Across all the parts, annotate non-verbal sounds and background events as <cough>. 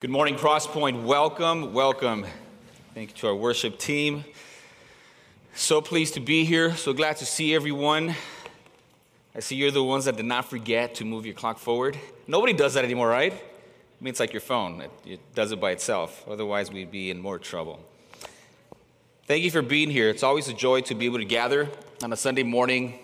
Good morning, Crosspoint. Welcome, welcome. Thank you to our worship team. So pleased to be here. So glad to see everyone. I see you're the ones that did not forget to move your clock forward. Nobody does that anymore, right? I mean, it's like your phone, it, it does it by itself. Otherwise, we'd be in more trouble. Thank you for being here. It's always a joy to be able to gather on a Sunday morning.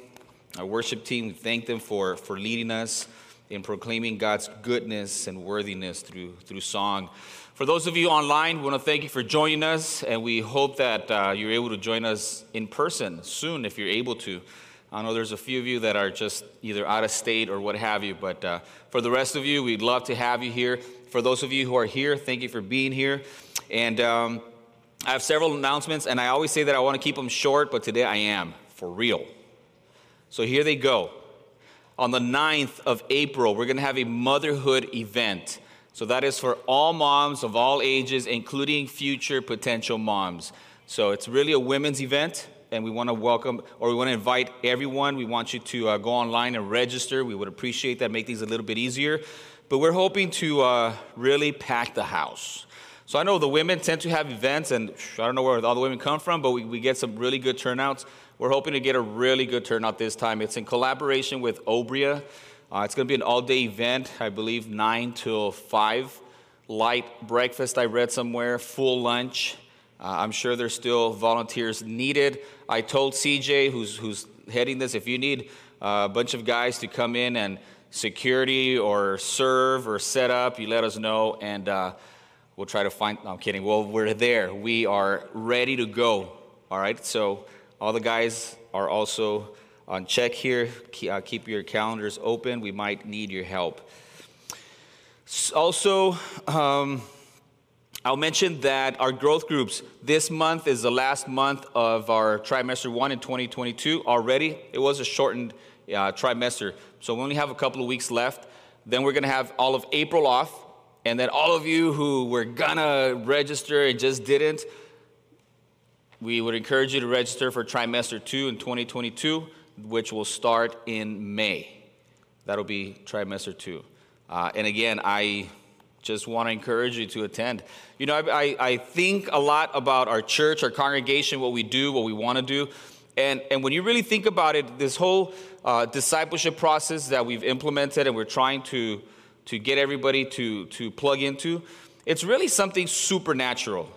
Our worship team, we thank them for, for leading us in proclaiming God's goodness and worthiness through, through song. For those of you online, we want to thank you for joining us, and we hope that uh, you're able to join us in person soon if you're able to. I know there's a few of you that are just either out of state or what have you, but uh, for the rest of you, we'd love to have you here. For those of you who are here, thank you for being here. And um, I have several announcements, and I always say that I want to keep them short, but today I am, for real. So here they go on the 9th of April, we're going to have a motherhood event. So that is for all moms of all ages, including future potential moms. So it's really a women's event, and we want to welcome or we want to invite everyone. We want you to uh, go online and register. We would appreciate that, make things a little bit easier. But we're hoping to uh, really pack the house. So I know the women tend to have events, and I don't know where all the women come from, but we, we get some really good turnouts. We're hoping to get a really good turnout this time. It's in collaboration with Obria. Uh, it's going to be an all day event, I believe, 9 till 5. Light breakfast, I read somewhere, full lunch. Uh, I'm sure there's still volunteers needed. I told CJ, who's, who's heading this, if you need a bunch of guys to come in and security or serve or set up, you let us know, and uh, we'll try to find. No, I'm kidding. Well, we're there. We are ready to go. All right, so all the guys are also on check here. Uh, keep your calendars open. We might need your help. Also, um, I'll mention that our growth groups, this month is the last month of our trimester one in 2022 already. It was a shortened uh, trimester, so we only have a couple of weeks left. Then we're going to have all of April off. And then all of you who were going to register and just didn't, we would encourage you to register for trimester two in 2022, which will start in May. That'll be trimester two. Uh, and again, I just want to encourage you to attend. You know, I, I, I, think a lot about our church, our congregation, what we do, what we want to do. And, and when you really think about it, this whole uh, discipleship process that we've implemented and we're trying to, to get everybody to, to plug into, it's really something supernatural.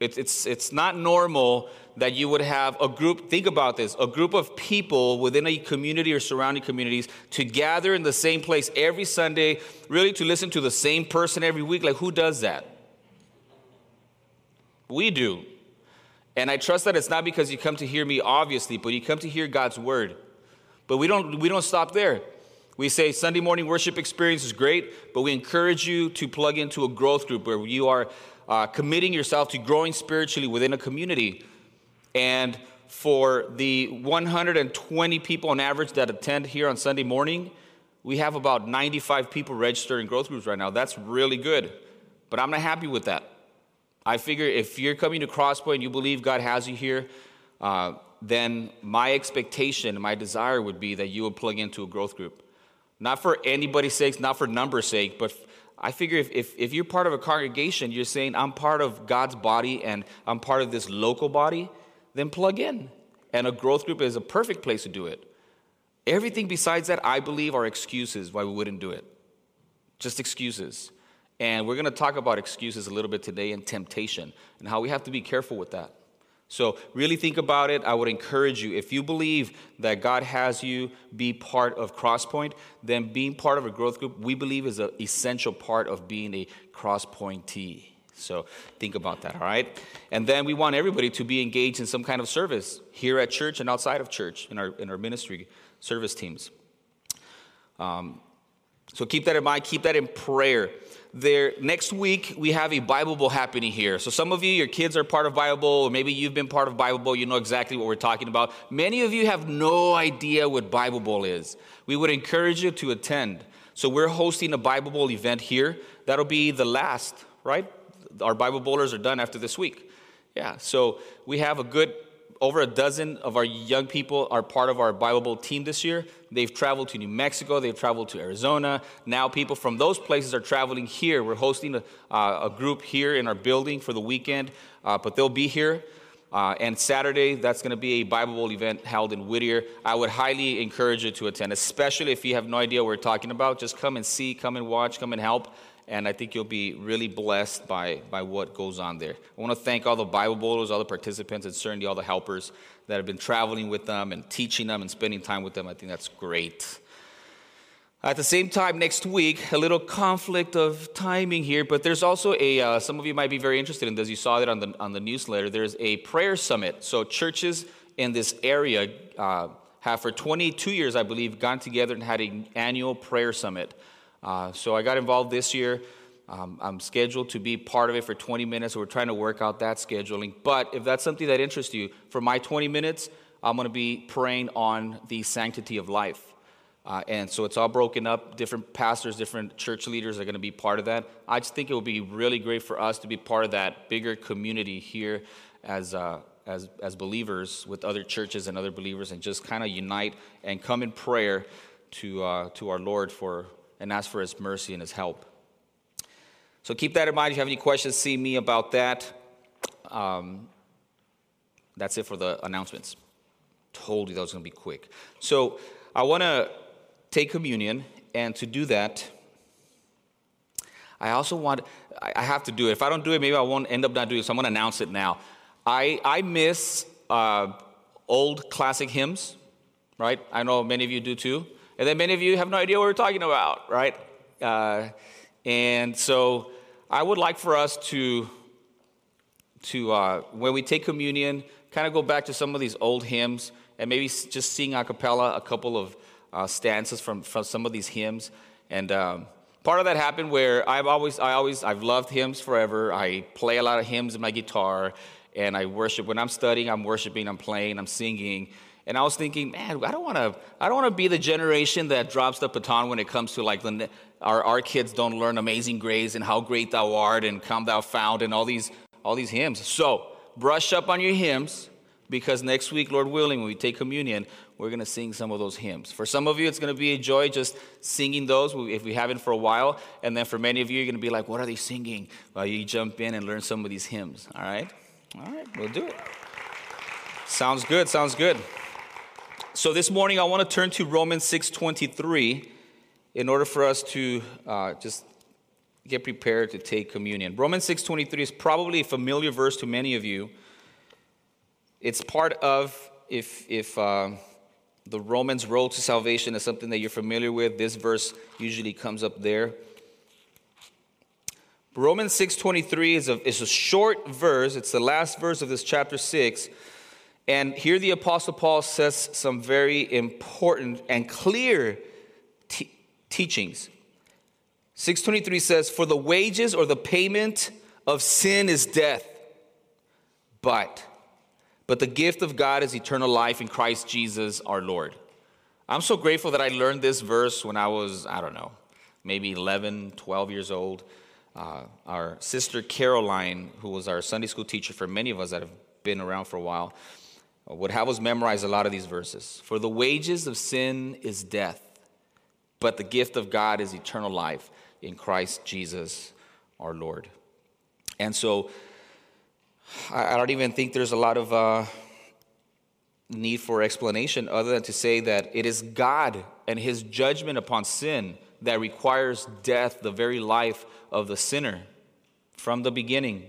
It's, it's, it's not normal that you would have a group, think about this, a group of people within a community or surrounding communities to gather in the same place every Sunday, really to listen to the same person every week. Like, who does that? We do. And I trust that it's not because you come to hear me, obviously, but you come to hear God's word. But we don't, we don't stop there. We say Sunday morning worship experience is great, but we encourage you to plug into a growth group where you are uh, committing yourself to growing spiritually within a community. And for the 120 people on average that attend here on Sunday morning, we have about 95 people registered in growth groups right now. That's really good. But I'm not happy with that. I figure if you're coming to Crosspoint and you believe God has you here, uh, then my expectation, my desire would be that you would plug into a growth group. Not for anybody's sake, not for numbers' sake, but I figure if, if, if you're part of a congregation, you're saying, I'm part of God's body and I'm part of this local body, then plug in. And a growth group is a perfect place to do it. Everything besides that, I believe, are excuses why we wouldn't do it. Just excuses. And we're going to talk about excuses a little bit today and temptation and how we have to be careful with that. So, really think about it. I would encourage you, if you believe that God has you be part of Crosspoint, then being part of a growth group, we believe is an essential part of being a Crosspointee. So, think about that, all right? And then we want everybody to be engaged in some kind of service here at church and outside of church in our, in our ministry service teams. Um, so, keep that in mind, keep that in prayer there next week we have a bible bowl happening here. So some of you your kids are part of bible bowl or maybe you've been part of bible bowl you know exactly what we're talking about. Many of you have no idea what bible bowl is. We would encourage you to attend. So we're hosting a bible bowl event here. That'll be the last right? Our bible bowlers are done after this week. Yeah so we have a good over a dozen of our young people are part of our Bible Bowl team this year. They've traveled to New Mexico, they've traveled to Arizona. Now, people from those places are traveling here. We're hosting a, uh, a group here in our building for the weekend, uh, but they'll be here. Uh, and Saturday, that's going to be a Bible Bowl event held in Whittier. I would highly encourage you to attend, especially if you have no idea what we're talking about. Just come and see, come and watch, come and help and I think you'll be really blessed by, by what goes on there. I want to thank all the Bible bowlers, all the participants, and certainly all the helpers that have been traveling with them and teaching them and spending time with them. I think that's great. At the same time, next week, a little conflict of timing here, but there's also a, uh, some of you might be very interested in this. You saw it on the, on the newsletter. There's a prayer summit. So, churches in this area uh, have, for 22 years, I believe, gone together and had an annual prayer summit. Uh, so I got involved this year. Um, I'm scheduled to be part of it for 20 minutes. So we're trying to work out that scheduling. But if that's something that interests you, for my 20 minutes, I'm going to be praying on the sanctity of life. Uh, and so it's all broken up. Different pastors, different church leaders are going to be part of that. I just think it would be really great for us to be part of that bigger community here as, uh, as, as believers with other churches and other believers and just kind of unite and come in prayer to, uh, to our Lord for, and ask for His mercy and His help. So keep that in mind. If you have any questions, see me about that. Um, that's it for the announcements. Told you that was going to be quick. So I want to take communion, and to do that, I also want, I have to do it. If I don't do it, maybe I won't end up not doing it, so I'm going to announce it now. I, I miss uh, old classic hymns, right? I know many of you do too. And then many of you have no idea what we're talking about, right? Uh, and so I would like for us to, to uh, when we take communion, kind of go back to some of these old hymns and maybe just sing a cappella a couple of uh, stanzas from, from some of these hymns. And um, part of that happened where I've always, I always, I've loved hymns forever. I play a lot of hymns in my guitar and I worship. When I'm studying, I'm worshiping, I'm playing, I'm singing. And I was thinking, man, I don't want to. I don't want to be the generation that drops the baton when it comes to like the, our our kids don't learn "Amazing Grace" and "How Great Thou Art" and "Come Thou Fount and all these all these hymns. So brush up on your hymns because next week, Lord willing, when we take communion, we're going to sing some of those hymns. For some of you, it's going to be a joy just singing those if we haven't for a while. And then for many of you, you're going to be like, what are they singing? Well, you jump in and learn some of these hymns. All right? All right, we'll do it. Sounds good. Sounds good. So this morning I want to turn to Romans 6:23 in order for us to uh, just get prepared to take communion. Romans 6:23 is probably a familiar verse to many of you. It's part of if if uh, the Romans road to salvation is something that you're familiar with. This verse usually comes up there. Romans 6:23 is a, is a short verse. It's the last verse of this chapter 6 and here the Apostle Paul says some very important and clear te- teachings. 623 says, For the wages or the payment of sin is death, but but the gift of God is eternal life in Christ Jesus our Lord. I'm so grateful that I learned this verse when I was, I don't know, maybe 11, 12 years old. Uh, our sister Caroline, who was our Sunday school teacher for many of us that have been around for a while, would have us memorize a lot of these verses. For the wages of sin is death, but the gift of God is eternal life in Christ Jesus our Lord. And so I don't even think there's a lot of uh, need for explanation other than to say that it is God and his judgment upon sin that requires death, the very life of the sinner from the beginning.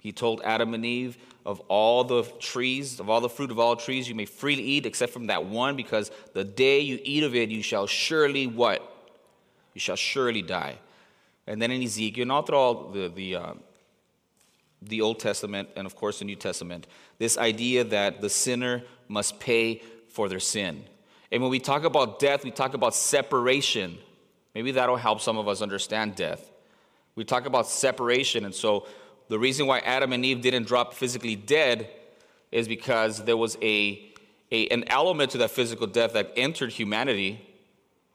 He told Adam and Eve, of all the trees, of all the fruit of all trees, you may freely eat, except from that one, because the day you eat of it, you shall surely what? You shall surely die. And then in Ezekiel, and all the, the, uh, the Old Testament and, of course, the New Testament, this idea that the sinner must pay for their sin. And when we talk about death, we talk about separation. Maybe that'll help some of us understand death. We talk about separation, and so the reason why Adam and Eve didn't drop physically dead is because there was a, a, an element to that physical death that entered humanity.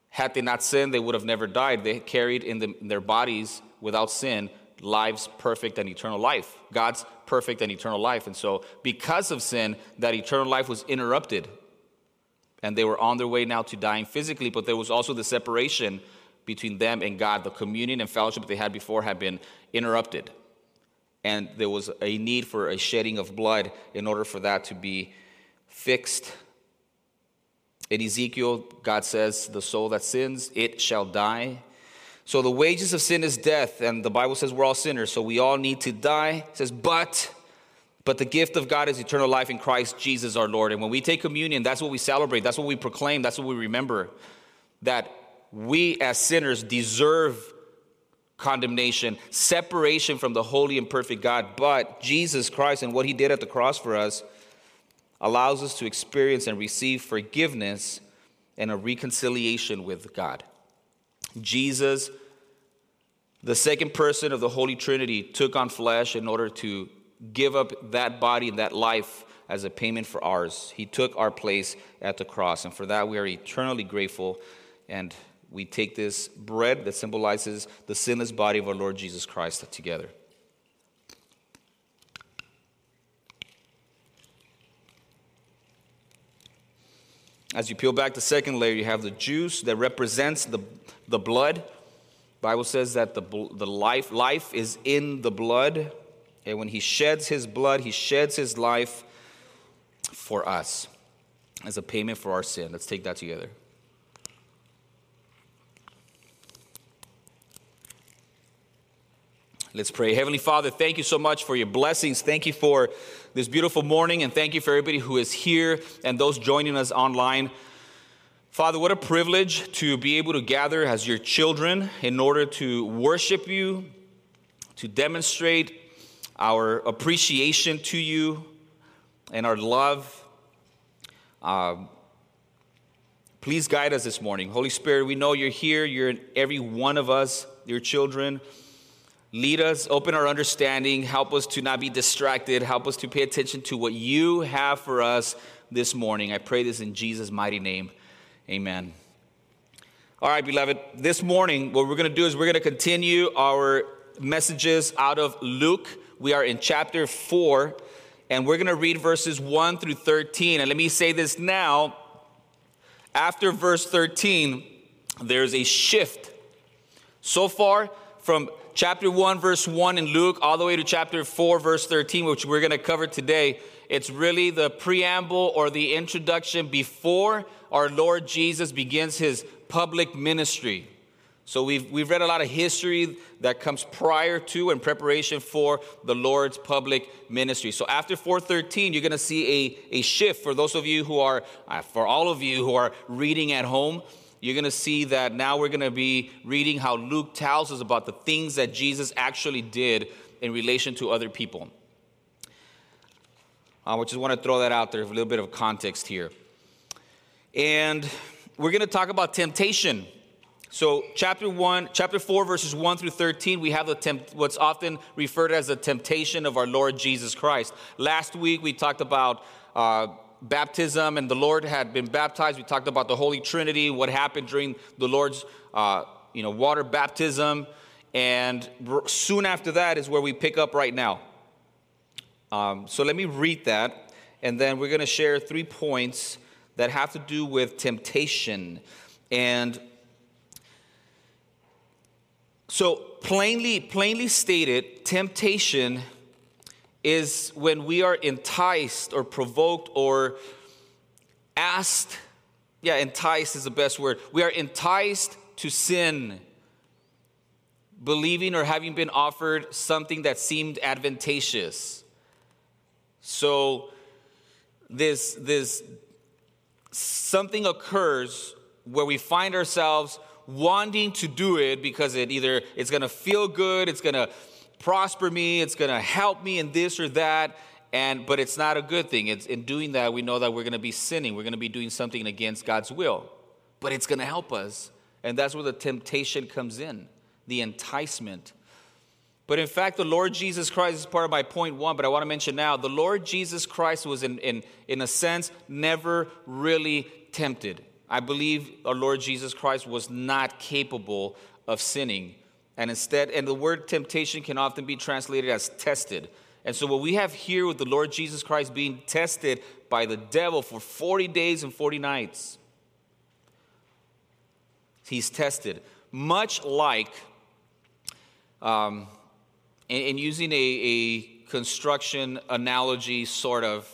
Had they not sinned, they would have never died. They carried in, the, in their bodies without sin lives perfect and eternal life. God's perfect and eternal life. And so, because of sin, that eternal life was interrupted. And they were on their way now to dying physically, but there was also the separation between them and God. The communion and fellowship they had before had been interrupted. And there was a need for a shedding of blood in order for that to be fixed. In Ezekiel, God says, The soul that sins, it shall die. So the wages of sin is death, and the Bible says we're all sinners, so we all need to die. It says, but but the gift of God is eternal life in Christ Jesus our Lord. And when we take communion, that's what we celebrate, that's what we proclaim, that's what we remember. That we as sinners deserve condemnation, separation from the holy and perfect God. But Jesus Christ and what he did at the cross for us allows us to experience and receive forgiveness and a reconciliation with God. Jesus, the second person of the Holy Trinity, took on flesh in order to give up that body and that life as a payment for ours. He took our place at the cross, and for that we are eternally grateful. And we take this bread that symbolizes the sinless body of our Lord Jesus Christ together. As you peel back the second layer, you have the juice that represents the, the blood. Bible says that the, the life, life is in the blood. And when he sheds his blood, he sheds his life for us as a payment for our sin. Let's take that together. Let's pray. Heavenly Father, thank you so much for your blessings. Thank you for this beautiful morning, and thank you for everybody who is here and those joining us online. Father, what a privilege to be able to gather as your children in order to worship you, to demonstrate our appreciation to you and our love. Uh, please guide us this morning. Holy Spirit, we know you're here. You're in every one of us, your children. Lead us, open our understanding, help us to not be distracted, help us to pay attention to what you have for us this morning. I pray this in Jesus' mighty name. Amen. All right, beloved, this morning, what we're going to do is we're going to continue our messages out of Luke we are in chapter 4, and we're going to read verses 1 through 13. And let me say this now. After verse 13, there's a shift. So far, from chapter 1, verse 1 in Luke, all the way to chapter 4, verse 13, which we're going to cover today, it's really the preamble or the introduction before our Lord Jesus begins his public ministry. So we've, we've read a lot of history that comes prior to and preparation for the Lord's public ministry. So after 413, you're going to see a, a shift for those of you who are, uh, for all of you who are reading at home. You're going to see that now we're going to be reading how Luke tells us about the things that Jesus actually did in relation to other people. I just want to throw that out there, a little bit of context here. And we're going to talk about temptation. So, chapter 1, chapter 4, verses 1 through 13, we have the what's often referred as the temptation of our Lord Jesus Christ. Last week, we talked about uh, baptism, and the Lord had been baptized. We talked about the Holy Trinity, what happened during the Lord's uh, you know, water baptism. And soon after that is where we pick up right now. Um, so, let me read that, and then we're going to share three points that have to do with temptation. And so, plainly, plainly stated, temptation is when we are enticed or provoked or asked. Yeah, enticed is the best word. We are enticed to sin, believing or having been offered something that seemed advantageous. So, this, this something occurs where we find ourselves wanting to do it because it either it's going to feel good, it's going to prosper me, it's going to help me in this or that, and but it's not a good thing. It's in doing that we know that we're going to be sinning. We're going to be doing something against God's will. But it's going to help us. And that's where the temptation comes in, the enticement. But in fact, the Lord Jesus Christ is part of my point one, but I want to mention now the Lord Jesus Christ was, in, in, in a sense, never really tempted. I believe our Lord Jesus Christ was not capable of sinning And instead, and the word temptation can often be translated as tested. And so, what we have here with the Lord Jesus Christ being tested by the devil for 40 days and 40 nights, he's tested. Much like, um, in, in using a, a construction analogy, sort of,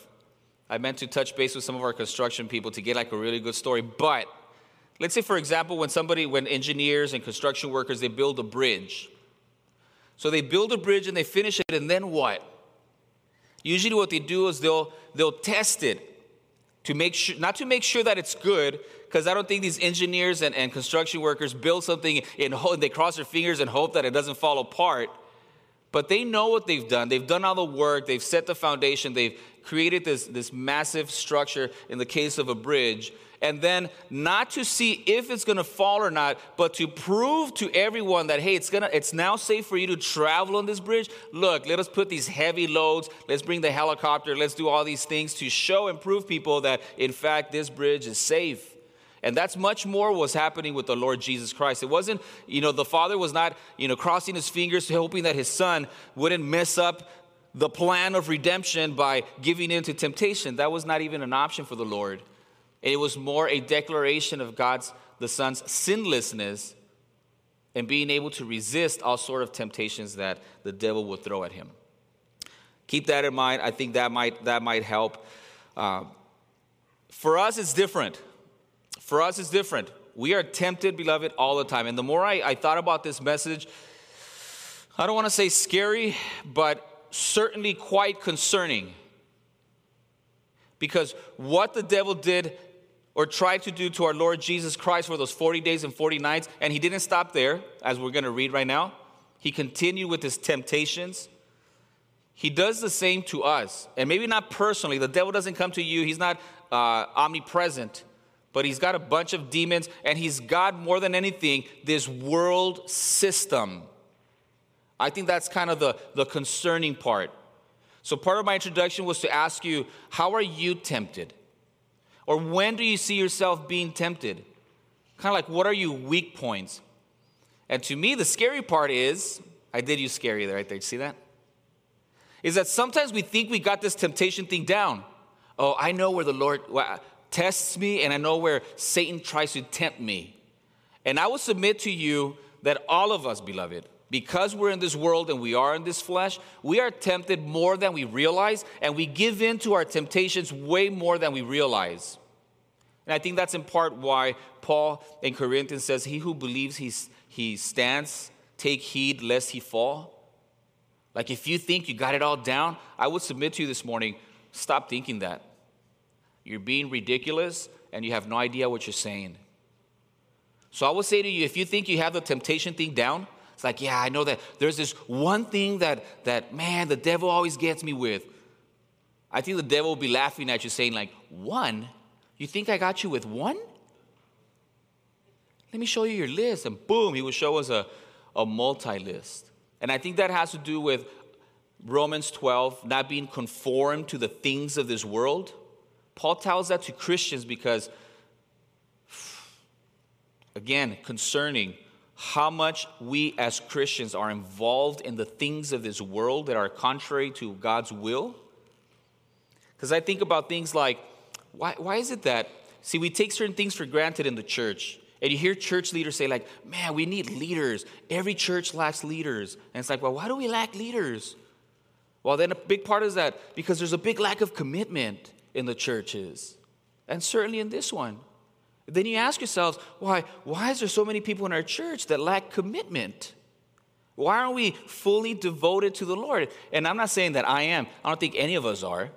I meant to touch base with some of our construction people to get like a really good story, but let's say, for example, when somebody, when engineers and construction workers, they build a bridge. So they build a bridge and they finish it, and then what? Usually, what they do is they'll they'll test it to make sure, not to make sure that it's good, because I don't think these engineers and, and construction workers build something and, they cross their fingers and hope that it doesn't fall apart. But they know what they've done. They've done all the work. They've set the foundation. They've created this, this massive structure in the case of a bridge and then not to see if it's going to fall or not but to prove to everyone that hey it's to it's now safe for you to travel on this bridge look let us put these heavy loads let's bring the helicopter let's do all these things to show and prove people that in fact this bridge is safe and that's much more what's happening with the Lord Jesus Christ. It wasn't, you know, the Father was not, you know, crossing his fingers hoping that his son wouldn't mess up the plan of redemption by giving in to temptation. That was not even an option for the Lord. It was more a declaration of God's, the Son's sinlessness and being able to resist all sort of temptations that the devil would throw at him. Keep that in mind. I think that might, that might help. Uh, for us, it's different. For us, it's different. We are tempted, beloved, all the time. And the more I, I thought about this message, I don't want to say scary, but certainly quite concerning. Because what the devil did or tried to do to our Lord Jesus Christ for those 40 days and 40 nights. And he didn't stop there, as we're going to read right now. He continued with his temptations. He does the same to us. And maybe not personally. The devil doesn't come to you, he's not uh, omnipresent. But he's got a bunch of demons, and he's got more than anything this world system. I think that's kind of the, the concerning part. So, part of my introduction was to ask you, how are you tempted? Or when do you see yourself being tempted? Kind of like, what are your weak points? And to me, the scary part is I did use scary there, right there. You see that? Is that sometimes we think we got this temptation thing down. Oh, I know where the Lord tests me, and I know where Satan tries to tempt me. And I will submit to you that all of us, beloved, because we're in this world and we are in this flesh, we are tempted more than we realize, and we give in to our temptations way more than we realize. And I think that's in part why Paul in Corinthians says, He who believes he's, he stands, take heed lest he fall. Like if you think you got it all down, I would submit to you this morning stop thinking that. You're being ridiculous and you have no idea what you're saying. So I would say to you if you think you have the temptation thing down, it's like, yeah, I know that there's this one thing that, that man, the devil always gets me with. I think the devil will be laughing at you, saying, like, one? You think I got you with one? Let me show you your list. And boom, he will show us a, a multi list. And I think that has to do with Romans 12, not being conformed to the things of this world. Paul tells that to Christians because, <sighs> again, concerning how much we as Christians are involved in the things of this world that are contrary to God's will. Because I think about things like, why, why is it that, see, we take certain things for granted in the church. And you hear church leaders say, like, man, we need leaders. Every church lacks leaders. And it's like, well, why do we lack leaders? Well, then a big part is that because there's a big lack of commitment in the churches. And certainly in this one. Then you ask yourselves, why, why is there so many people in our church that lack commitment? Why aren't we fully devoted to the Lord? And I'm not saying that I am. I don't think any of us are.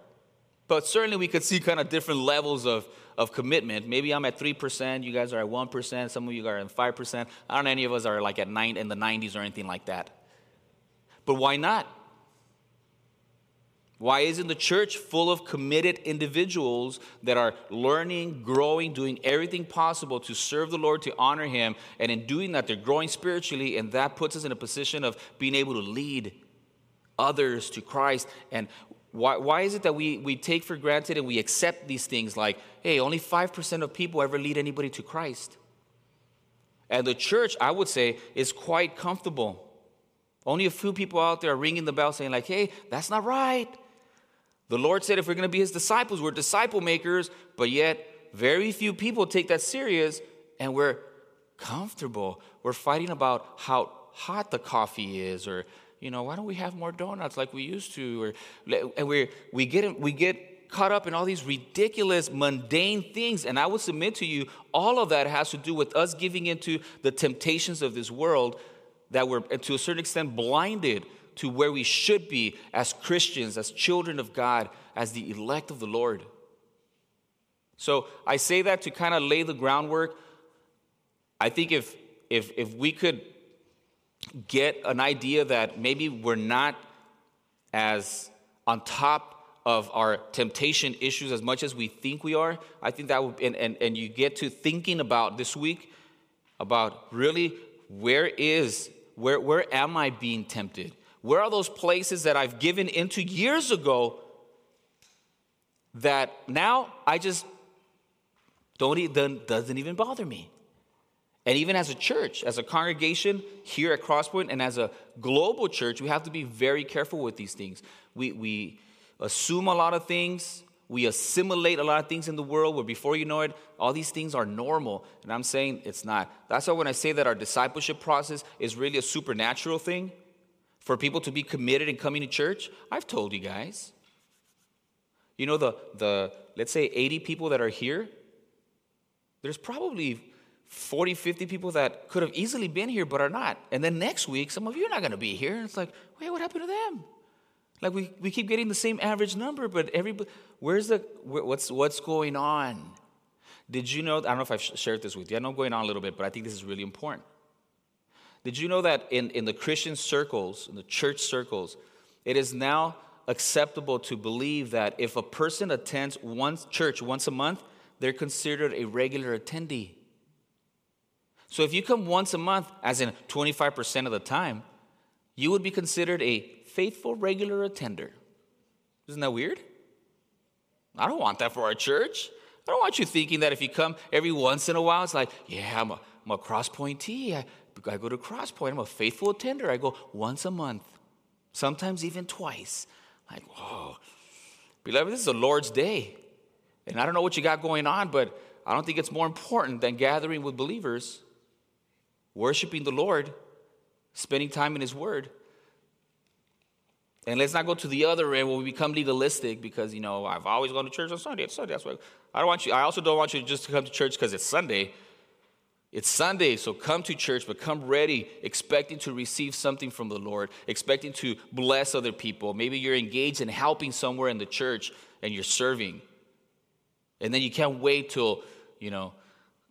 But certainly we could see kind of different levels of, of commitment. Maybe I'm at 3%, you guys are at 1%, some of you are at 5%. I don't know any of us are like at nine in the 90s or anything like that. But why not? Why isn't the church full of committed individuals that are learning, growing, doing everything possible to serve the Lord, to honor Him? And in doing that, they're growing spiritually, and that puts us in a position of being able to lead others to Christ. And why, why is it that we, we take for granted and we accept these things like, hey, only 5% of people ever lead anybody to Christ? And the church, I would say, is quite comfortable. Only a few people out there are ringing the bell saying, like, hey, that's not right. The Lord said if we're going to be his disciples, we're disciple makers, but yet very few people take that serious and we're comfortable. We're fighting about how hot the coffee is or you know, why don't we have more donuts like we used to? Or and we we get we get caught up in all these ridiculous, mundane things. And I would submit to you, all of that has to do with us giving into the temptations of this world that we're to a certain extent blinded to where we should be as Christians, as children of God, as the elect of the Lord. So I say that to kind of lay the groundwork. I think if if if we could get an idea that maybe we're not as on top of our temptation issues as much as we think we are, I think that would, and, and, and you get to thinking about this week about really where is, where, where am I being tempted? Where are those places that I've given into years ago that now I just don't even, doesn't even bother me? And even as a church, as a congregation here at Crosspoint, and as a global church, we have to be very careful with these things. We, we assume a lot of things, we assimilate a lot of things in the world where before you know it, all these things are normal. And I'm saying it's not. That's why when I say that our discipleship process is really a supernatural thing for people to be committed and coming to church, I've told you guys. You know, the, the let's say 80 people that are here, there's probably 40, 50 people that could have easily been here but are not. And then next week, some of you are not going to be here. And it's like, wait, what happened to them? Like we, we keep getting the same average number, but everybody, where's the, what's, what's going on? Did you know, I don't know if I've shared this with you. I know I'm going on a little bit, but I think this is really important. Did you know that in, in the Christian circles, in the church circles, it is now acceptable to believe that if a person attends one church once a month, they're considered a regular attendee. So if you come once a month, as in 25% of the time, you would be considered a faithful, regular attender. Isn't that weird? I don't want that for our church. I don't want you thinking that if you come every once in a while, it's like, yeah, I'm a, I'm a Crosspointee. I, I go to Crosspoint. I'm a faithful attender. I go once a month, sometimes even twice. Like, whoa. Beloved, this is the Lord's day. And I don't know what you got going on, but I don't think it's more important than gathering with believers worshiping the Lord, spending time in His Word. And let's not go to the other end where we become legalistic because, you know, I've always gone to church on Sunday. It's Sunday. That's why I don't want you, I also don't want you just to come to church because it's Sunday. It's Sunday, so come to church, but come ready, expecting to receive something from the Lord, expecting to bless other people. Maybe you're engaged in helping somewhere in the church and you're serving. And then you can't wait till, you know,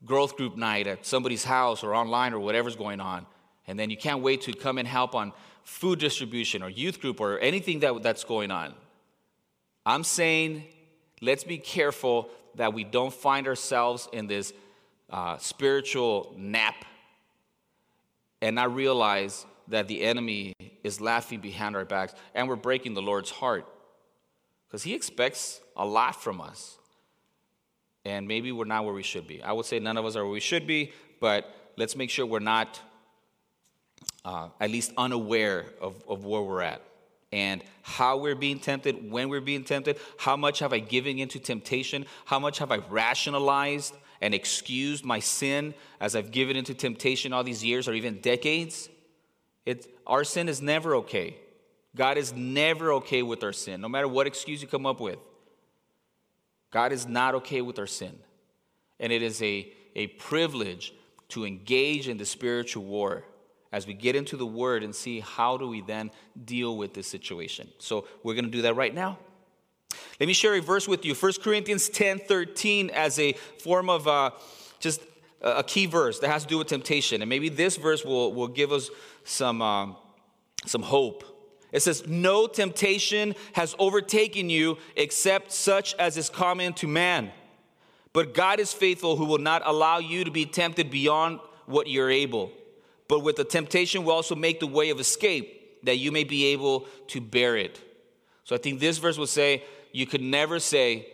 growth group night at somebody's house or online or whatever's going on. And then you can't wait to come and help on food distribution or youth group or anything that, that's going on. I'm saying let's be careful that we don't find ourselves in this uh, spiritual nap. And not realize that the enemy is laughing behind our backs and we're breaking the Lord's heart. Because he expects a lot from us. And maybe we're not where we should be. I would say none of us are where we should be, but let's make sure we're not uh, at least unaware of, of where we're at and how we're being tempted, when we're being tempted, how much have I given into temptation, how much have I rationalized and excused my sin as I've given into temptation all these years or even decades. Our sin is never okay. God is never okay with our sin, no matter what excuse you come up with. God is not okay with our sin. And it is a, a privilege to engage in the spiritual war as we get into the word and see how do we then deal with this situation. So we're going to do that right now. Let me share a verse with you 1 Corinthians 10 13 as a form of uh, just a key verse that has to do with temptation. And maybe this verse will, will give us some, um, some hope it says, No temptation has overtaken you except such as is common to man. But God is faithful, who will not allow you to be tempted beyond what you're able. But with the temptation will also make the way of escape, that you may be able to bear it. So I think this verse will say, You could never say,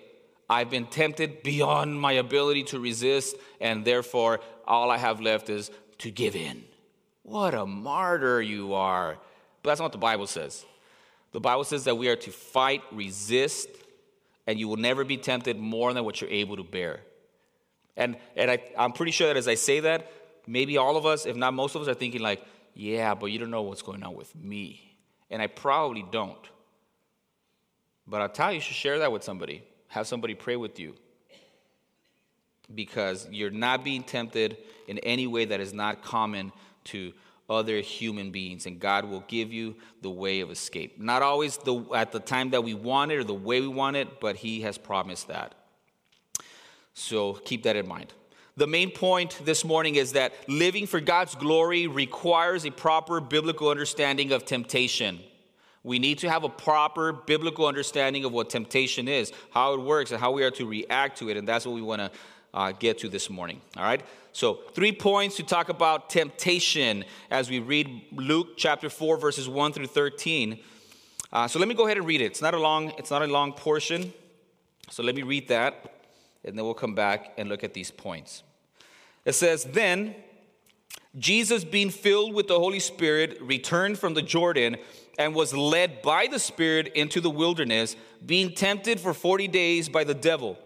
I've been tempted beyond my ability to resist, and therefore all I have left is to give in. What a martyr you are. But that's not what the Bible says. The Bible says that we are to fight, resist, and you will never be tempted more than what you're able to bear. And, and I, I'm pretty sure that as I say that, maybe all of us, if not most of us, are thinking, like, yeah, but you don't know what's going on with me. And I probably don't. But I'll tell you, you should share that with somebody. Have somebody pray with you. Because you're not being tempted in any way that is not common to other human beings, and God will give you the way of escape. Not always the, at the time that we want it or the way we want it, but He has promised that. So keep that in mind. The main point this morning is that living for God's glory requires a proper biblical understanding of temptation. We need to have a proper biblical understanding of what temptation is, how it works, and how we are to react to it. And that's what we want to uh, get to this morning. All right? So, three points to talk about temptation as we read Luke chapter 4, verses 1 through 13. Uh, so, let me go ahead and read it. It's not a long, it's not a long portion. So, let me read that and then we'll come back and look at these points. It says, Then Jesus, being filled with the Holy Spirit, returned from the Jordan and was led by the Spirit into the wilderness, being tempted for 40 days by the devil.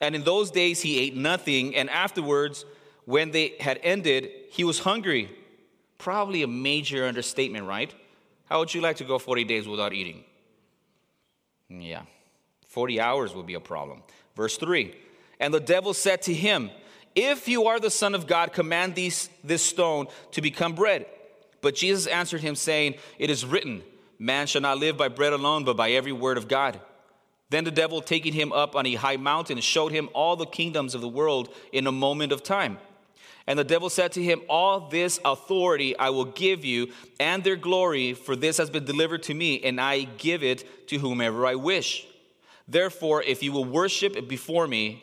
And in those days he ate nothing, and afterwards, when they had ended, he was hungry. Probably a major understatement, right? How would you like to go 40 days without eating? Yeah, 40 hours would be a problem. Verse 3 and the devil said to him, If you are the Son of God, command these, this stone to become bread. But Jesus answered him, saying, It is written, Man shall not live by bread alone, but by every word of God. Then the devil, taking him up on a high mountain, showed him all the kingdoms of the world in a moment of time. And the devil said to him, All this authority I will give you, and their glory, for this has been delivered to me, and I give it to whomever I wish. Therefore, if you will worship before me,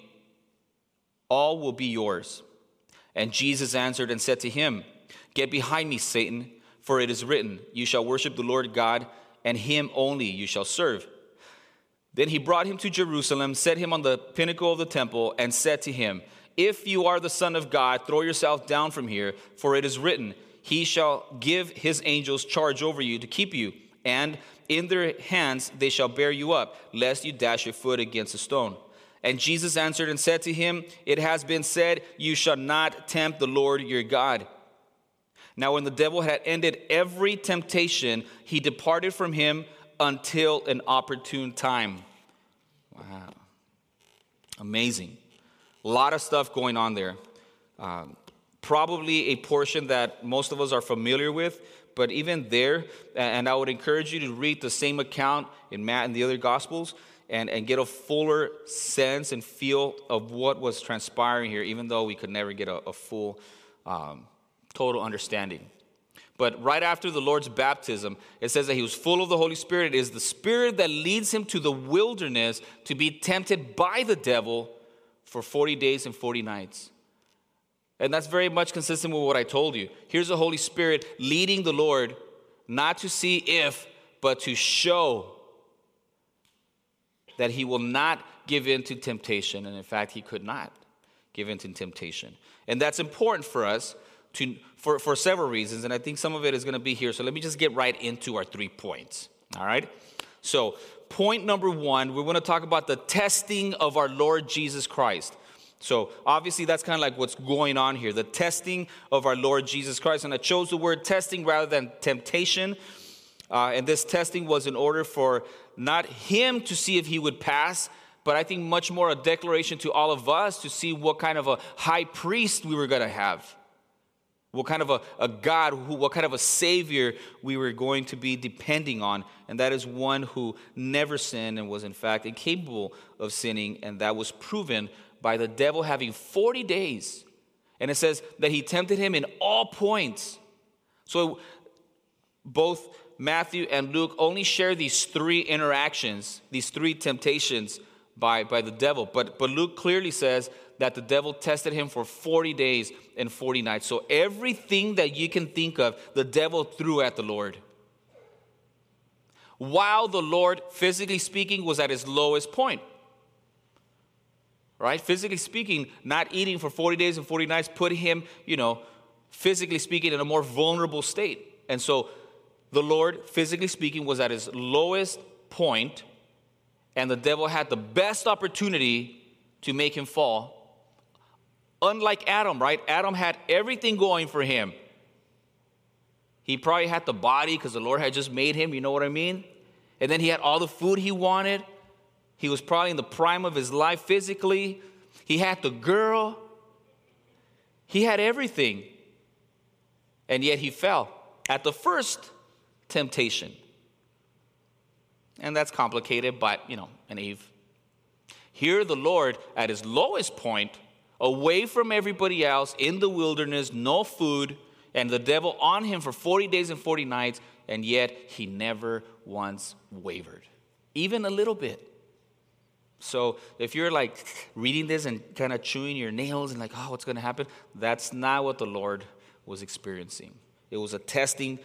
all will be yours. And Jesus answered and said to him, Get behind me, Satan, for it is written, You shall worship the Lord God, and him only you shall serve. Then he brought him to Jerusalem, set him on the pinnacle of the temple, and said to him, If you are the Son of God, throw yourself down from here, for it is written, He shall give his angels charge over you to keep you, and in their hands they shall bear you up, lest you dash your foot against a stone. And Jesus answered and said to him, It has been said, You shall not tempt the Lord your God. Now, when the devil had ended every temptation, he departed from him until an opportune time. Wow. Amazing. A lot of stuff going on there. Um, probably a portion that most of us are familiar with, but even there, and I would encourage you to read the same account in Matt and the other Gospels and, and get a fuller sense and feel of what was transpiring here, even though we could never get a, a full, um, total understanding. But right after the Lord's baptism, it says that he was full of the Holy Spirit. It is the Spirit that leads him to the wilderness to be tempted by the devil for 40 days and 40 nights. And that's very much consistent with what I told you. Here's the Holy Spirit leading the Lord not to see if, but to show that he will not give in to temptation. And in fact, he could not give in to temptation. And that's important for us to, for, for several reasons. And I think some of it is going to be here. So let me just get right into our three points. All right? So, point number one, we're going to talk about the testing of our Lord Jesus Christ. So, obviously, that's kind of like what's going on here the testing of our Lord Jesus Christ. And I chose the word testing rather than temptation. Uh, and this testing was in order for not him to see if he would pass, but I think much more a declaration to all of us to see what kind of a high priest we were going to have. What kind of a, a God, who, what kind of a Savior we were going to be depending on. And that is one who never sinned and was, in fact, incapable of sinning. And that was proven by the devil having 40 days. And it says that he tempted him in all points. So both Matthew and Luke only share these three interactions, these three temptations by, by the devil. But, but Luke clearly says that the devil tested him for 40 days and 40 nights. So everything that you can think of, the devil threw at the Lord. While the Lord, physically speaking, was at his lowest point. Right? Physically speaking, not eating for 40 days and 40 nights put him, you know, physically speaking, in a more vulnerable state. And so the Lord, physically speaking, was at his lowest point, and the devil had the best opportunity to make him fall. Unlike Adam, right? Adam had everything going for him. He probably had the body because the Lord had just made him, you know what I mean? And then he had all the food he wanted. He was probably in the prime of his life physically. He had the girl. He had everything. And yet he fell at the first temptation. And that's complicated, but you know, and Eve. Here, the Lord, at his lowest point, away from everybody else in the wilderness, no food, and the devil on him for 40 days and 40 nights, and yet he never once wavered, even a little bit. So if you're like reading this and kind of chewing your nails and like, oh, what's going to happen? That's not what the Lord was experiencing. It was a testing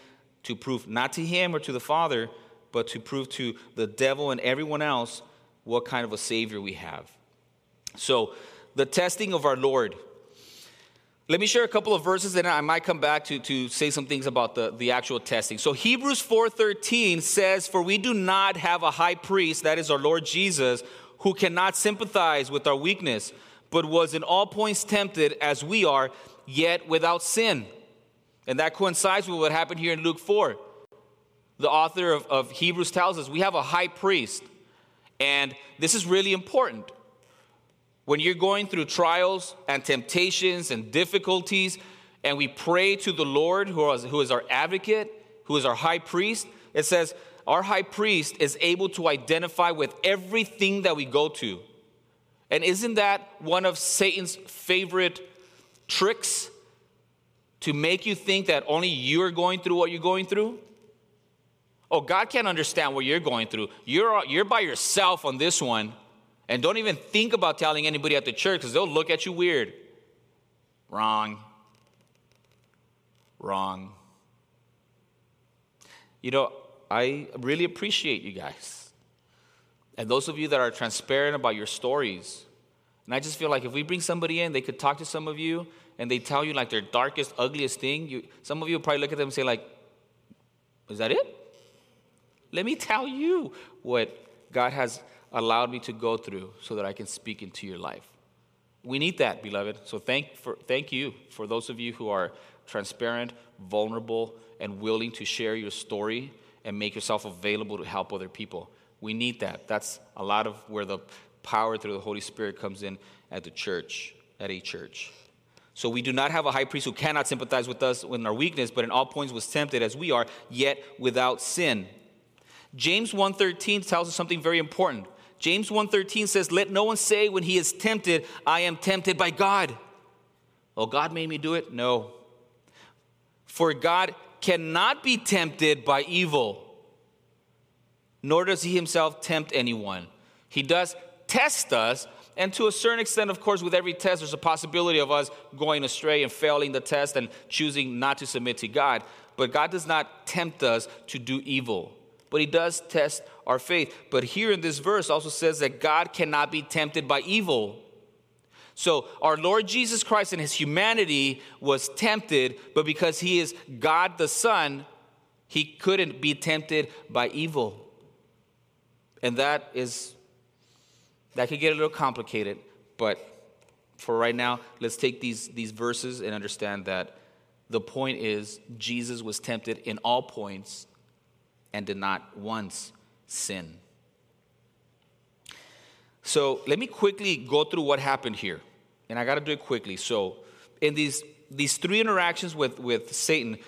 to prove not to him or to the Father, but to prove to the devil and everyone else what kind of a Savior we have. So, the testing of our Lord. Let me share a couple of verses and I might come back to, to say some things about the, the actual testing. So Hebrews 4:13 says, For we do not have a high priest, that is our Lord Jesus, who cannot sympathize with our weakness, but was in all points tempted as we are, yet without sin. And that coincides with what happened here in Luke 4. The author of, of Hebrews tells us we have a high priest. And this is really important. When you're going through trials and temptations and difficulties, and we pray to the Lord, who is, who is our advocate, who is our high priest, it says, Our high priest is able to identify with everything that we go to. And isn't that one of Satan's favorite tricks? to make you think that only you're going through what you're going through? Oh, God can't understand what you're going through. You're, you're by yourself on this one. And don't even think about telling anybody at the church because they'll look at you weird. Wrong. Wrong. You know, I really appreciate you guys. And those of you that are transparent about your stories. And I just feel like if we bring somebody in, they could talk to some of you and they tell you like their darkest, ugliest thing, you, some of you probably look at them and say like, is that it? Let me tell you what God has allowed me to go through so that I can speak into your life. We need that, beloved. So thank, for, thank you for those of you who are transparent, vulnerable, and willing to share your story and make yourself available to help other people. We need that. That's a lot of where the power through the Holy Spirit comes in at the church, at a church. So we do not have a high priest who cannot sympathize with us in our weakness, but in all points was tempted as we are, yet without sin. James 1:13 tells us something very important. James 1:13 says, "Let no one say when he is tempted, I am tempted by God." Oh, God made me do it? No. For God cannot be tempted by evil, nor does he himself tempt anyone. He does test us and to a certain extent, of course, with every test, there's a possibility of us going astray and failing the test and choosing not to submit to God. But God does not tempt us to do evil, but He does test our faith. But here in this verse also says that God cannot be tempted by evil. So our Lord Jesus Christ in His humanity was tempted, but because He is God the Son, He couldn't be tempted by evil. And that is that could get a little complicated, but for right now, let's take these, these verses and understand that the point is Jesus was tempted in all points and did not once sin. So let me quickly go through what happened here. And I got to do it quickly. So, in these, these three interactions with, with Satan,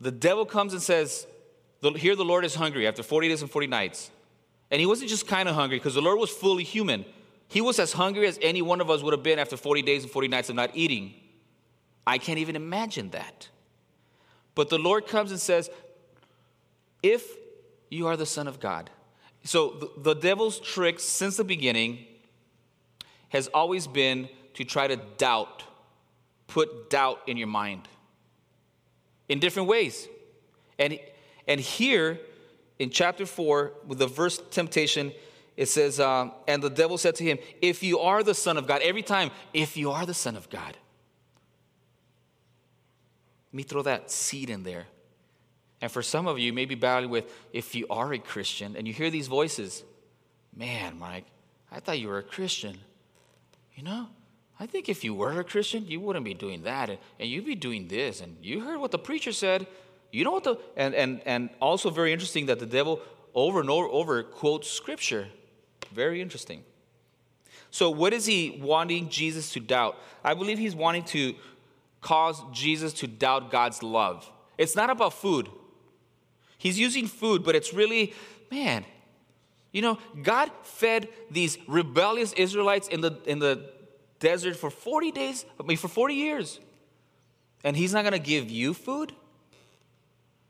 the devil comes and says, Here the Lord is hungry after 40 days and 40 nights. And he wasn't just kind of hungry because the Lord was fully human. He was as hungry as any one of us would have been after 40 days and 40 nights of not eating. I can't even imagine that. But the Lord comes and says, If you are the Son of God. So the, the devil's trick since the beginning has always been to try to doubt, put doubt in your mind in different ways. And, and here, in chapter 4, with the verse temptation, it says, uh, And the devil said to him, If you are the Son of God, every time, if you are the Son of God. Let me throw that seed in there. And for some of you, maybe battling with if you are a Christian and you hear these voices, man, Mike, I thought you were a Christian. You know, I think if you were a Christian, you wouldn't be doing that and, and you'd be doing this. And you heard what the preacher said. You know what the, and, and, and also very interesting that the devil over and over, over quotes scripture. Very interesting. So, what is he wanting Jesus to doubt? I believe he's wanting to cause Jesus to doubt God's love. It's not about food. He's using food, but it's really, man, you know, God fed these rebellious Israelites in the, in the desert for 40 days, I mean, for 40 years. And He's not going to give you food?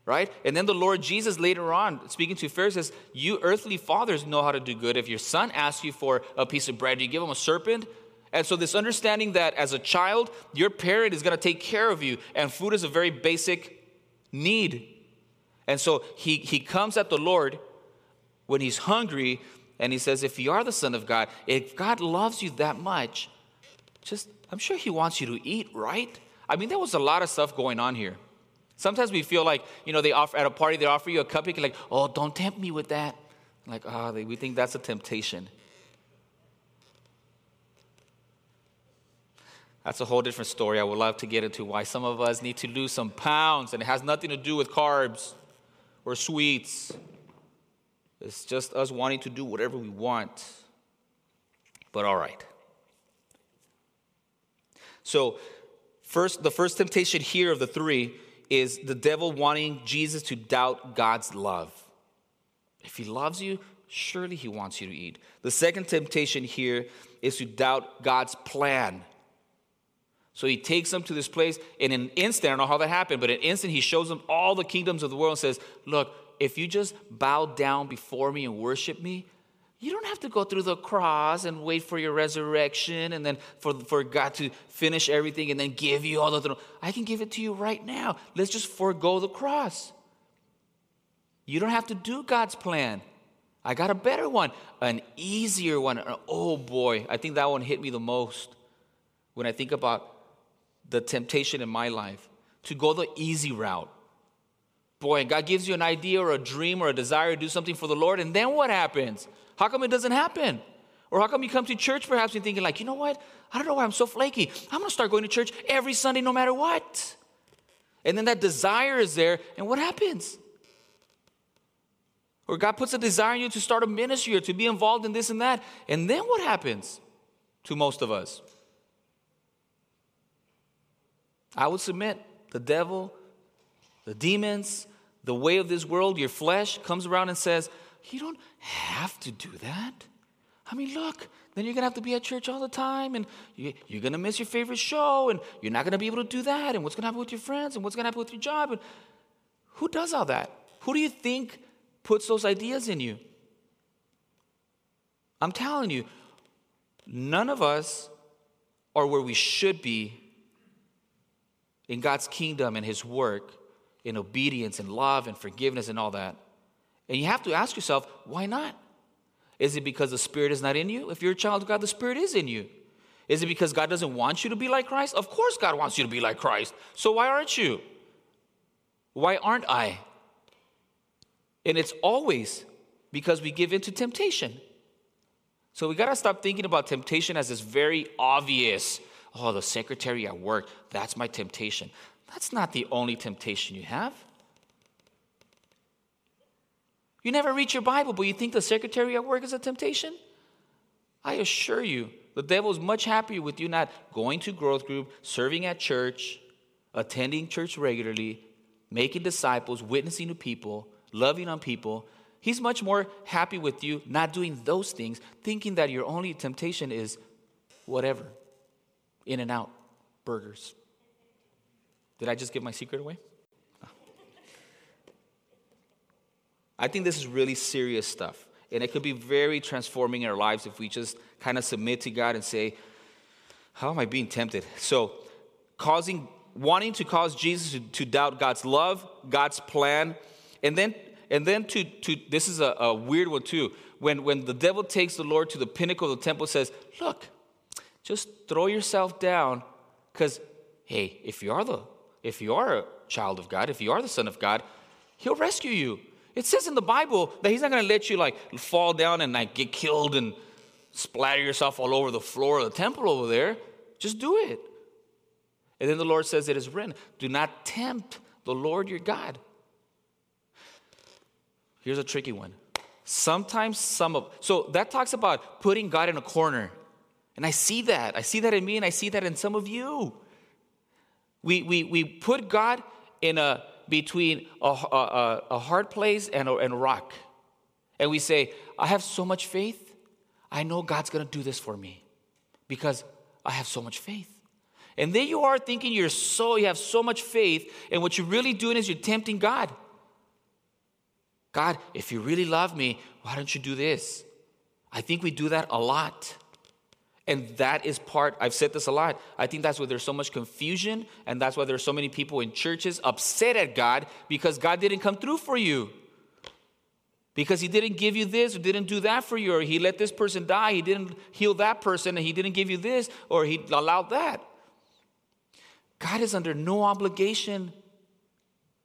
Right? And then the Lord Jesus later on, speaking to Pharisees, says, You earthly fathers know how to do good. If your son asks you for a piece of bread, you give him a serpent? And so, this understanding that as a child, your parent is going to take care of you, and food is a very basic need. And so, he, he comes at the Lord when he's hungry, and he says, If you are the Son of God, if God loves you that much, just, I'm sure he wants you to eat, right? I mean, there was a lot of stuff going on here. Sometimes we feel like, you know, they offer at a party, they offer you a cupcake, like, oh, don't tempt me with that. Like, ah, oh, we think that's a temptation. That's a whole different story. I would love to get into why some of us need to lose some pounds, and it has nothing to do with carbs or sweets. It's just us wanting to do whatever we want. But all right. So, first, the first temptation here of the three is the devil wanting Jesus to doubt God's love. If he loves you, surely he wants you to eat. The second temptation here is to doubt God's plan. So he takes them to this place And in an instant. I don't know how that happened, but in an instant, he shows them all the kingdoms of the world and says, Look, if you just bow down before me and worship me, you don't have to go through the cross and wait for your resurrection and then for, for God to finish everything and then give you all the throne. I can give it to you right now. Let's just forego the cross. You don't have to do God's plan. I got a better one, an easier one. Oh boy, I think that one hit me the most when I think about the temptation in my life to go the easy route. Boy, God gives you an idea or a dream or a desire to do something for the Lord, and then what happens? How come it doesn't happen? Or how come you come to church perhaps and thinking, like, you know what? I don't know why I'm so flaky. I'm gonna start going to church every Sunday no matter what. And then that desire is there, and what happens? Or God puts a desire in you to start a ministry or to be involved in this and that. And then what happens to most of us? I would submit the devil, the demons, the way of this world, your flesh comes around and says, You don't have to do that. I mean, look, then you're going to have to be at church all the time, and you, are going to miss your favorite show, and you're not going to be able to do that, and what's going to happen with your friends, and what's going to happen with your job. And who does all that? Who do you think puts those ideas in you? I'm telling you, none of us are where we should be in God's kingdom and His work, in obedience and love and forgiveness and all that. And you have to ask yourself, why not? Is it because the Spirit is not in you? If you're a child of God, the Spirit is in you. Is it because God doesn't want you to be like Christ? Of course, God wants you to be like Christ. So why aren't you? Why aren't I? And it's always because we give in to temptation. So we got to stop thinking about temptation as this very obvious oh, the secretary at work, that's my temptation. That's not the only temptation you have. You never read your Bible, but you think the secretary at work is a temptation? I assure you, the devil is much happier with you not going to growth group, serving at church, attending church regularly, making disciples, witnessing to people, loving on people. He's much more happy with you not doing those things, thinking that your only temptation is whatever. In-N-Out burgers. Did I just give my secret away? I think this is really serious stuff. And it could be very transforming in our lives if we just kind of submit to God and say, How am I being tempted? So, causing, wanting to cause Jesus to, to doubt God's love, God's plan, and then and then to, to this is a, a weird one too. When when the devil takes the Lord to the pinnacle of the temple, says, Look, just throw yourself down because, hey, if you are the, if you are a child of God, if you are the Son of God, He'll rescue you. It says in the Bible that He's not going to let you like fall down and like get killed and splatter yourself all over the floor of the temple over there. Just do it. And then the Lord says, It is written, do not tempt the Lord your God. Here's a tricky one. Sometimes some of, so that talks about putting God in a corner. And I see that. I see that in me and I see that in some of you. We, we, we put God in a, between a, a, a hard place and a, and rock. And we say, I have so much faith. I know God's going to do this for me because I have so much faith. And then you are thinking you're so you have so much faith, and what you're really doing is you're tempting God. God, if you really love me, why don't you do this? I think we do that a lot. And that is part, I've said this a lot. I think that's why there's so much confusion, and that's why there's so many people in churches upset at God because God didn't come through for you. Because he didn't give you this or didn't do that for you, or he let this person die, he didn't heal that person, and he didn't give you this, or he allowed that. God is under no obligation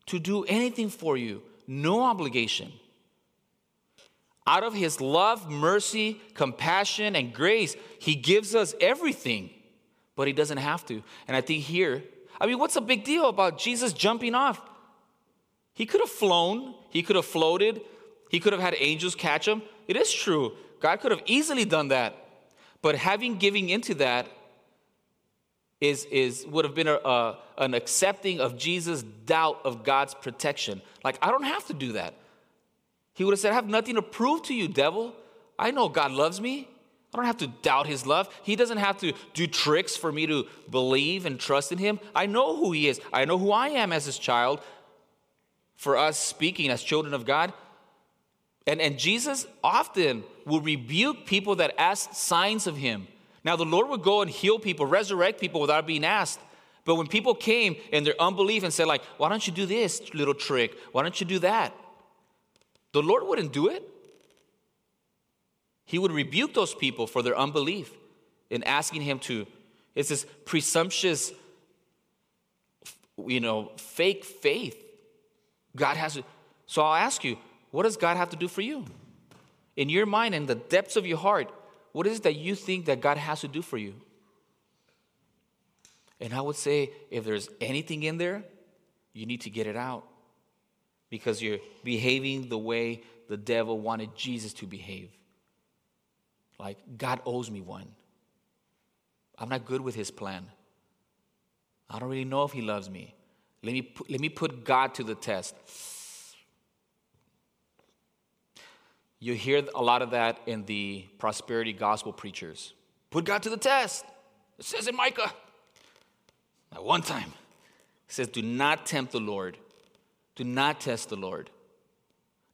to do anything for you, no obligation. Out of his love, mercy, compassion, and grace, he gives us everything, but he doesn't have to. And I think here, I mean, what's the big deal about Jesus jumping off? He could have flown, he could have floated, he could have had angels catch him. It is true. God could have easily done that. But having giving into that is, is would have been a, a, an accepting of Jesus' doubt of God's protection. Like, I don't have to do that. He would have said, I have nothing to prove to you, devil. I know God loves me. I don't have to doubt his love. He doesn't have to do tricks for me to believe and trust in him. I know who he is. I know who I am as his child. For us speaking as children of God. And, and Jesus often will rebuke people that ask signs of him. Now, the Lord would go and heal people, resurrect people without being asked. But when people came in their unbelief and said, like, why don't you do this little trick? Why don't you do that? The Lord wouldn't do it. He would rebuke those people for their unbelief in asking him to. It's this presumptuous, you know, fake faith. God has to. So I'll ask you, what does God have to do for you? In your mind, in the depths of your heart, what is it that you think that God has to do for you? And I would say, if there's anything in there, you need to get it out because you're behaving the way the devil wanted Jesus to behave. Like, God owes me one. I'm not good with his plan. I don't really know if he loves me. Let me put, let me put God to the test. You hear a lot of that in the prosperity gospel preachers. Put God to the test. It says in Micah. At one time, it says, Do not tempt the Lord do not test the Lord.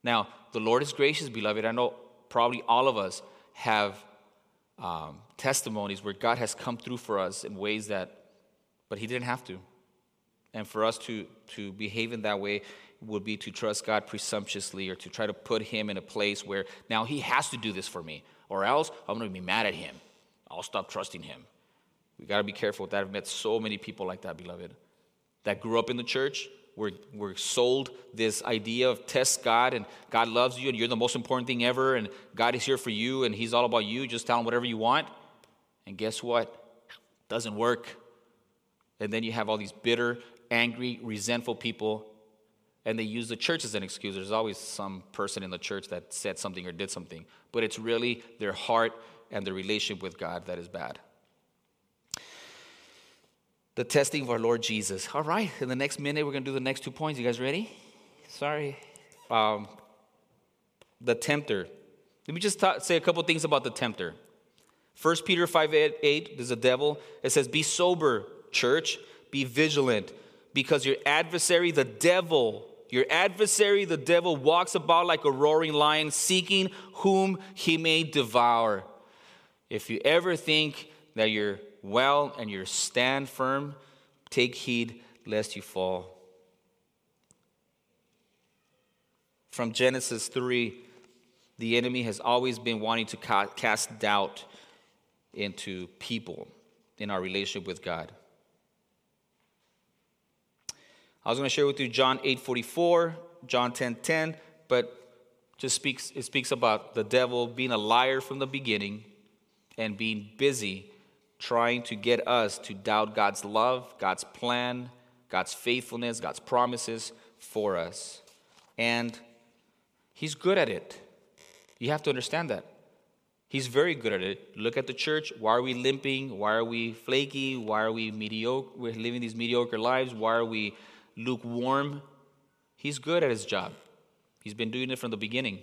Now, the Lord is gracious, beloved. I know probably all of us have um, testimonies where God has come through for us in ways that, but He didn't have to. And for us to, to behave in that way would be to trust God presumptuously or to try to put Him in a place where now He has to do this for me, or else I'm going to be mad at Him. I'll stop trusting Him. We got to be careful with that. I've met so many people like that, beloved, that grew up in the church, we're, we're sold this idea of test God and God loves you and you're the most important thing ever and God is here for you and He's all about you. Just tell Him whatever you want. And guess what? Doesn't work. And then you have all these bitter, angry, resentful people and they use the church as an excuse. There's always some person in the church that said something or did something, but it's really their heart and their relationship with God that is bad the testing of our Lord Jesus. All right, in the next minute, we're going to do the next two points. You guys ready? Sorry. Um, the tempter. Let me just say a couple things about the tempter. 1 Peter 5 8, 8, there's a devil. It says, Be sober, church, be vigilant, because your adversary, the devil, your adversary, the devil, walks about like a roaring lion, seeking whom he may devour. If you ever think that you're well and you stand firm, take heed lest you fall. From Genesis 3, the enemy has always been wanting to cast doubt into people in our relationship with God. I was going to share with you John 8:44, John 10:10, but just speaks it speaks about the devil being a liar from the beginning and being busy trying to get us to doubt God's love, God's plan, God's faithfulness, God's promises for us. And he's good at it. You have to understand that. He's very good at it. Look at the church. Why are we limping? Why are we flaky? Why are we mediocre? We're living these mediocre lives. Why are we lukewarm? He's good at his job. He's been doing it from the beginning.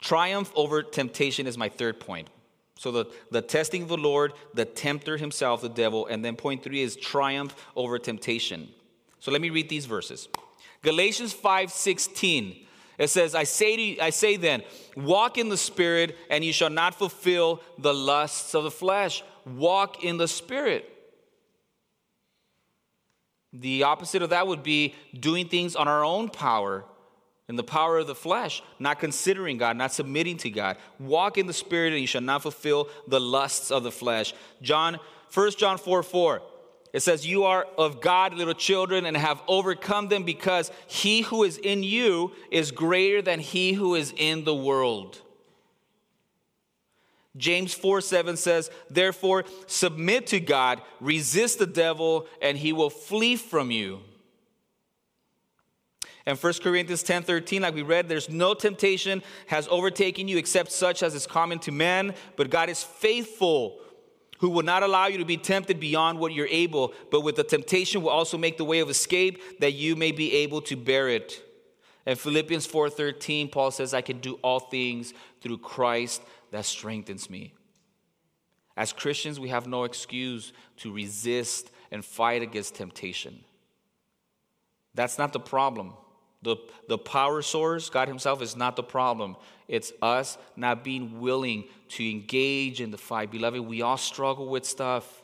Triumph over temptation is my third point. So the, the testing of the Lord, the tempter himself, the devil, and then point three is triumph over temptation. So let me read these verses. Galatians 5 16. It says, I say, to you, I say then, walk in the Spirit, and you shall not fulfill the lusts of the flesh. Walk in the Spirit. The opposite of that would be doing things on our own power in the power of the flesh, not considering God, not submitting to God. Walk in the Spirit, and you shall not fulfill the lusts of the flesh. John, 1 John 4 4. It says, You are of God, little children, and have overcome them because he who is in you is greater than he who is in the world. James 4 7 says, Therefore, submit to God, resist the devil, and he will flee from you. And 1 Corinthians 10 13, like we read, there's no temptation has overtaken you except such as is common to men, but God is faithful, who will not allow you to be tempted beyond what you're able, but with the temptation will also make the way of escape that you may be able to bear it. And Philippians 4:13, Paul says, I can do all things through Christ that strengthens me. As Christians, we have no excuse to resist and fight against temptation. That's not the problem. The, the power source, God Himself, is not the problem. It's us not being willing to engage in the fight. Beloved, we all struggle with stuff.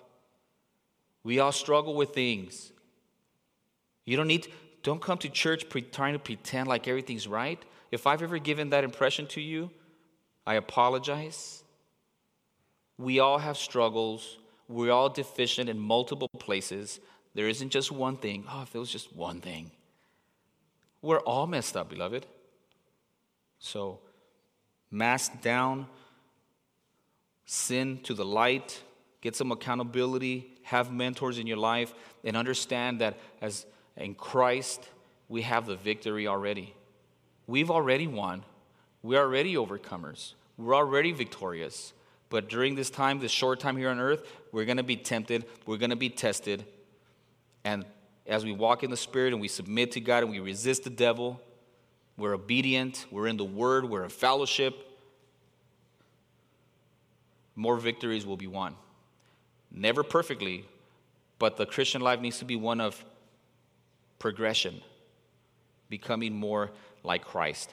We all struggle with things. You don't need, don't come to church pre- trying to pretend like everything's right. If I've ever given that impression to you, I apologize. We all have struggles. We're all deficient in multiple places. There isn't just one thing. Oh, if it was just one thing. We're all messed up, beloved. So, mask down, sin to the light, get some accountability, have mentors in your life, and understand that as in Christ, we have the victory already. We've already won. We're already overcomers. We're already victorious. But during this time, this short time here on earth, we're going to be tempted, we're going to be tested, and as we walk in the Spirit and we submit to God and we resist the devil, we're obedient, we're in the Word, we're in fellowship, more victories will be won. Never perfectly, but the Christian life needs to be one of progression, becoming more like Christ.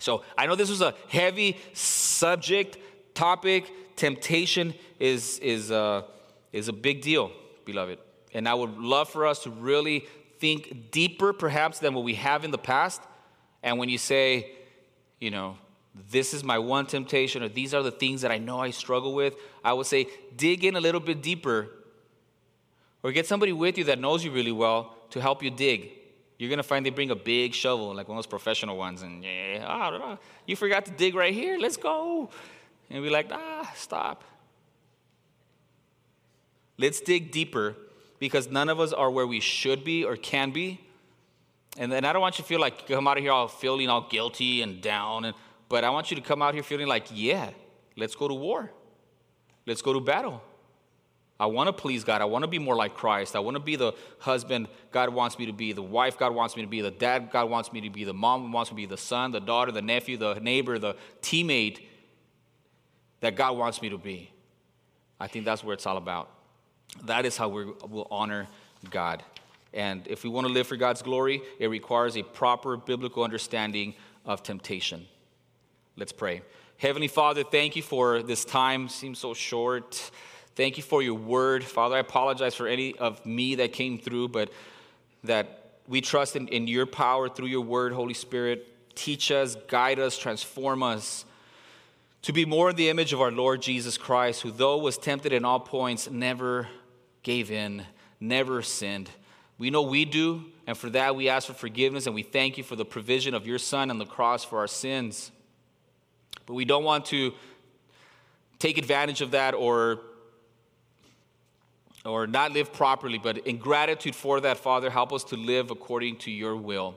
So I know this was a heavy subject, topic. Temptation is, is, uh, is a big deal, beloved. And I would love for us to really think deeper, perhaps, than what we have in the past. And when you say, you know, this is my one temptation, or these are the things that I know I struggle with, I would say, dig in a little bit deeper, or get somebody with you that knows you really well to help you dig. You're gonna find they bring a big shovel, like one of those professional ones, and yeah, oh, you forgot to dig right here, let's go. And be like, ah, stop. Let's dig deeper because none of us are where we should be or can be. And then I don't want you to feel like come out of here all feeling all guilty and down. And, but I want you to come out here feeling like, yeah, let's go to war. Let's go to battle. I want to please God. I want to be more like Christ. I want to be the husband God wants me to be, the wife God wants me to be, the dad God wants me to be, the mom wants me to be, the son, the daughter, the nephew, the neighbor, the teammate that God wants me to be. I think that's where it's all about. That is how we will honor God. And if we want to live for God's glory, it requires a proper biblical understanding of temptation. Let's pray. Heavenly Father, thank you for this time. Seems so short. Thank you for your word. Father, I apologize for any of me that came through, but that we trust in, in your power through your word, Holy Spirit. Teach us, guide us, transform us to be more in the image of our Lord Jesus Christ, who, though was tempted in all points, never gave in, never sinned. We know we do, and for that we ask for forgiveness and we thank you for the provision of your Son on the cross for our sins. But we don't want to take advantage of that or or not live properly, but in gratitude for that, Father, help us to live according to your will,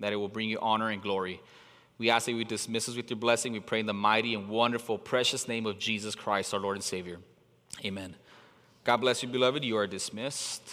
that it will bring you honor and glory. We ask that you dismiss us with your blessing. We pray in the mighty and wonderful, precious name of Jesus Christ, our Lord and Savior. Amen. God bless you, beloved. You are dismissed.